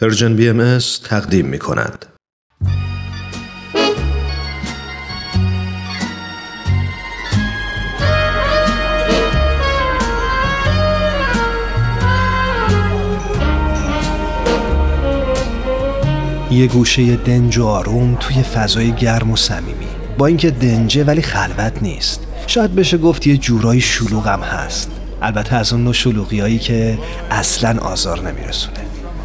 پرژن بی ام تقدیم می کند. یه گوشه دنج و آروم توی فضای گرم و صمیمی. با اینکه دنجه ولی خلوت نیست. شاید بشه گفت یه جورایی شلوغم هست. البته از اون نوع شلوغی که اصلا آزار نمیرسونه.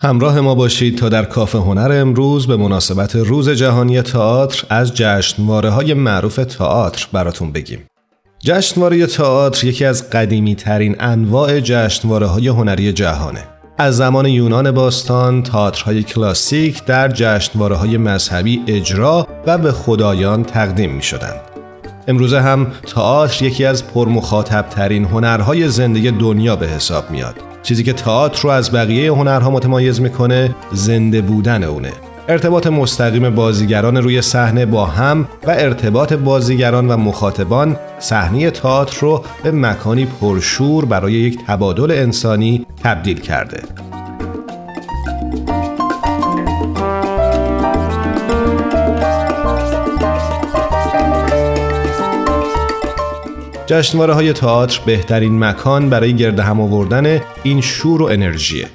همراه ما باشید تا در کافه هنر امروز به مناسبت روز جهانی تئاتر از جشنواره های معروف تئاتر براتون بگیم. جشنواره تئاتر یکی از قدیمی ترین انواع جشنواره های هنری جهانه. از زمان یونان باستان تئاترهای کلاسیک در جشنواره های مذهبی اجرا و به خدایان تقدیم می شدند. امروزه هم تئاتر یکی از پرمخاطب ترین هنرهای زندگی دنیا به حساب میاد. چیزی که تئاتر رو از بقیه هنرها متمایز می‌کنه زنده بودن اونه. ارتباط مستقیم بازیگران روی صحنه با هم و ارتباط بازیگران و مخاطبان صحنه تئاتر رو به مکانی پرشور برای یک تبادل انسانی تبدیل کرده. جشنواره های تئاتر بهترین مکان برای گرد هم آوردن این شور و انرژیه.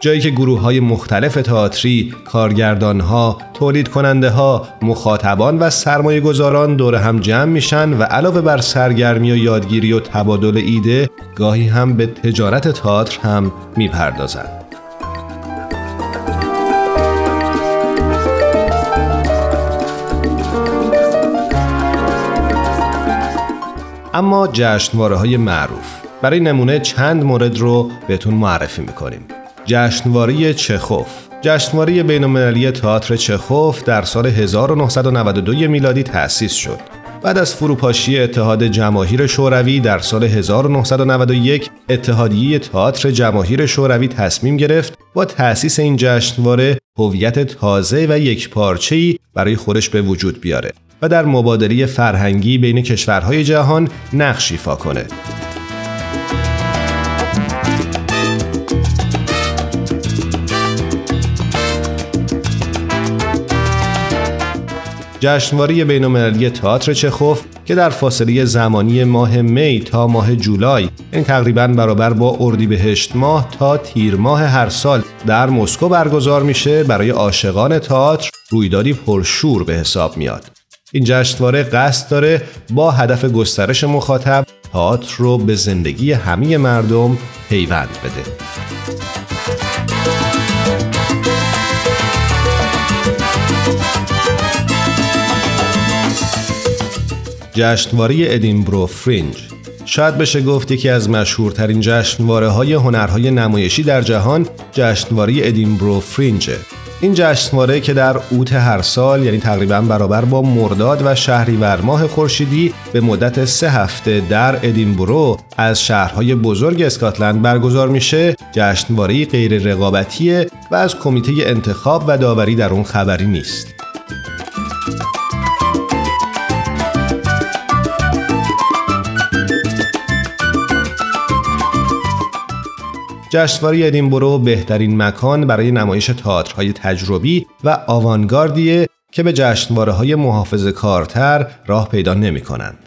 جایی که گروه های مختلف تئاتری، کارگردان ها، تولید کننده ها، مخاطبان و سرمایه گذاران دور هم جمع میشن و علاوه بر سرگرمی و یادگیری و تبادل ایده، گاهی هم به تجارت تئاتر هم می‌پردازند. اما جشنواره های معروف. برای نمونه چند مورد رو بهتون معرفی می‌کنیم. جشنواره چخوف. جشنواره بین‌المللی تئاتر چخوف در سال 1992 میلادی تأسیس شد. بعد از فروپاشی اتحاد جماهیر شوروی در سال 1991 اتحادیه تئاتر جماهیر شوروی تصمیم گرفت با تأسیس این جشنواره هویت تازه و یکپارچه‌ای برای خودش به وجود بیاره. و در مبادله فرهنگی بین کشورهای جهان نقش ایفا کنه. جشنواره بین‌المللی تئاتر چخوف که در فاصله زمانی ماه می تا ماه جولای یعنی تقریبا برابر با اردیبهشت ماه تا تیر ماه هر سال در مسکو برگزار میشه برای عاشقان تئاتر رویدادی پرشور به حساب میاد این جشنواره قصد داره با هدف گسترش مخاطب تئاتر رو به زندگی همه مردم پیوند بده. جشنواره ادینبرو فرینج شاید بشه گفت یکی از مشهورترین جشنواره های هنرهای نمایشی در جهان جشنواره ادینبرو فرینجه این جشنواره که در اوت هر سال یعنی تقریبا برابر با مرداد و شهریور ماه خورشیدی به مدت سه هفته در ادینبرو از شهرهای بزرگ اسکاتلند برگزار میشه جشنواره غیر رقابتیه و از کمیته انتخاب و داوری در اون خبری نیست. جشنواره ادینبرو بهترین مکان برای نمایش تئاترهای تجربی و آوانگاردیه که به جشنواره های محافظ کارتر راه پیدا نمی کنند.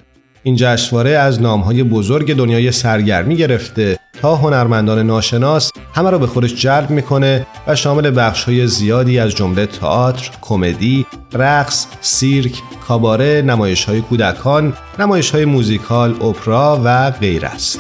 این جشنواره از نامهای بزرگ دنیای سرگرمی گرفته تا هنرمندان ناشناس همه را به خودش جلب می‌کنه و شامل بخشهای زیادی از جمله تئاتر، کمدی، رقص، سیرک، کاباره، نمایش های کودکان، نمایش های موزیکال، اپرا و غیر است.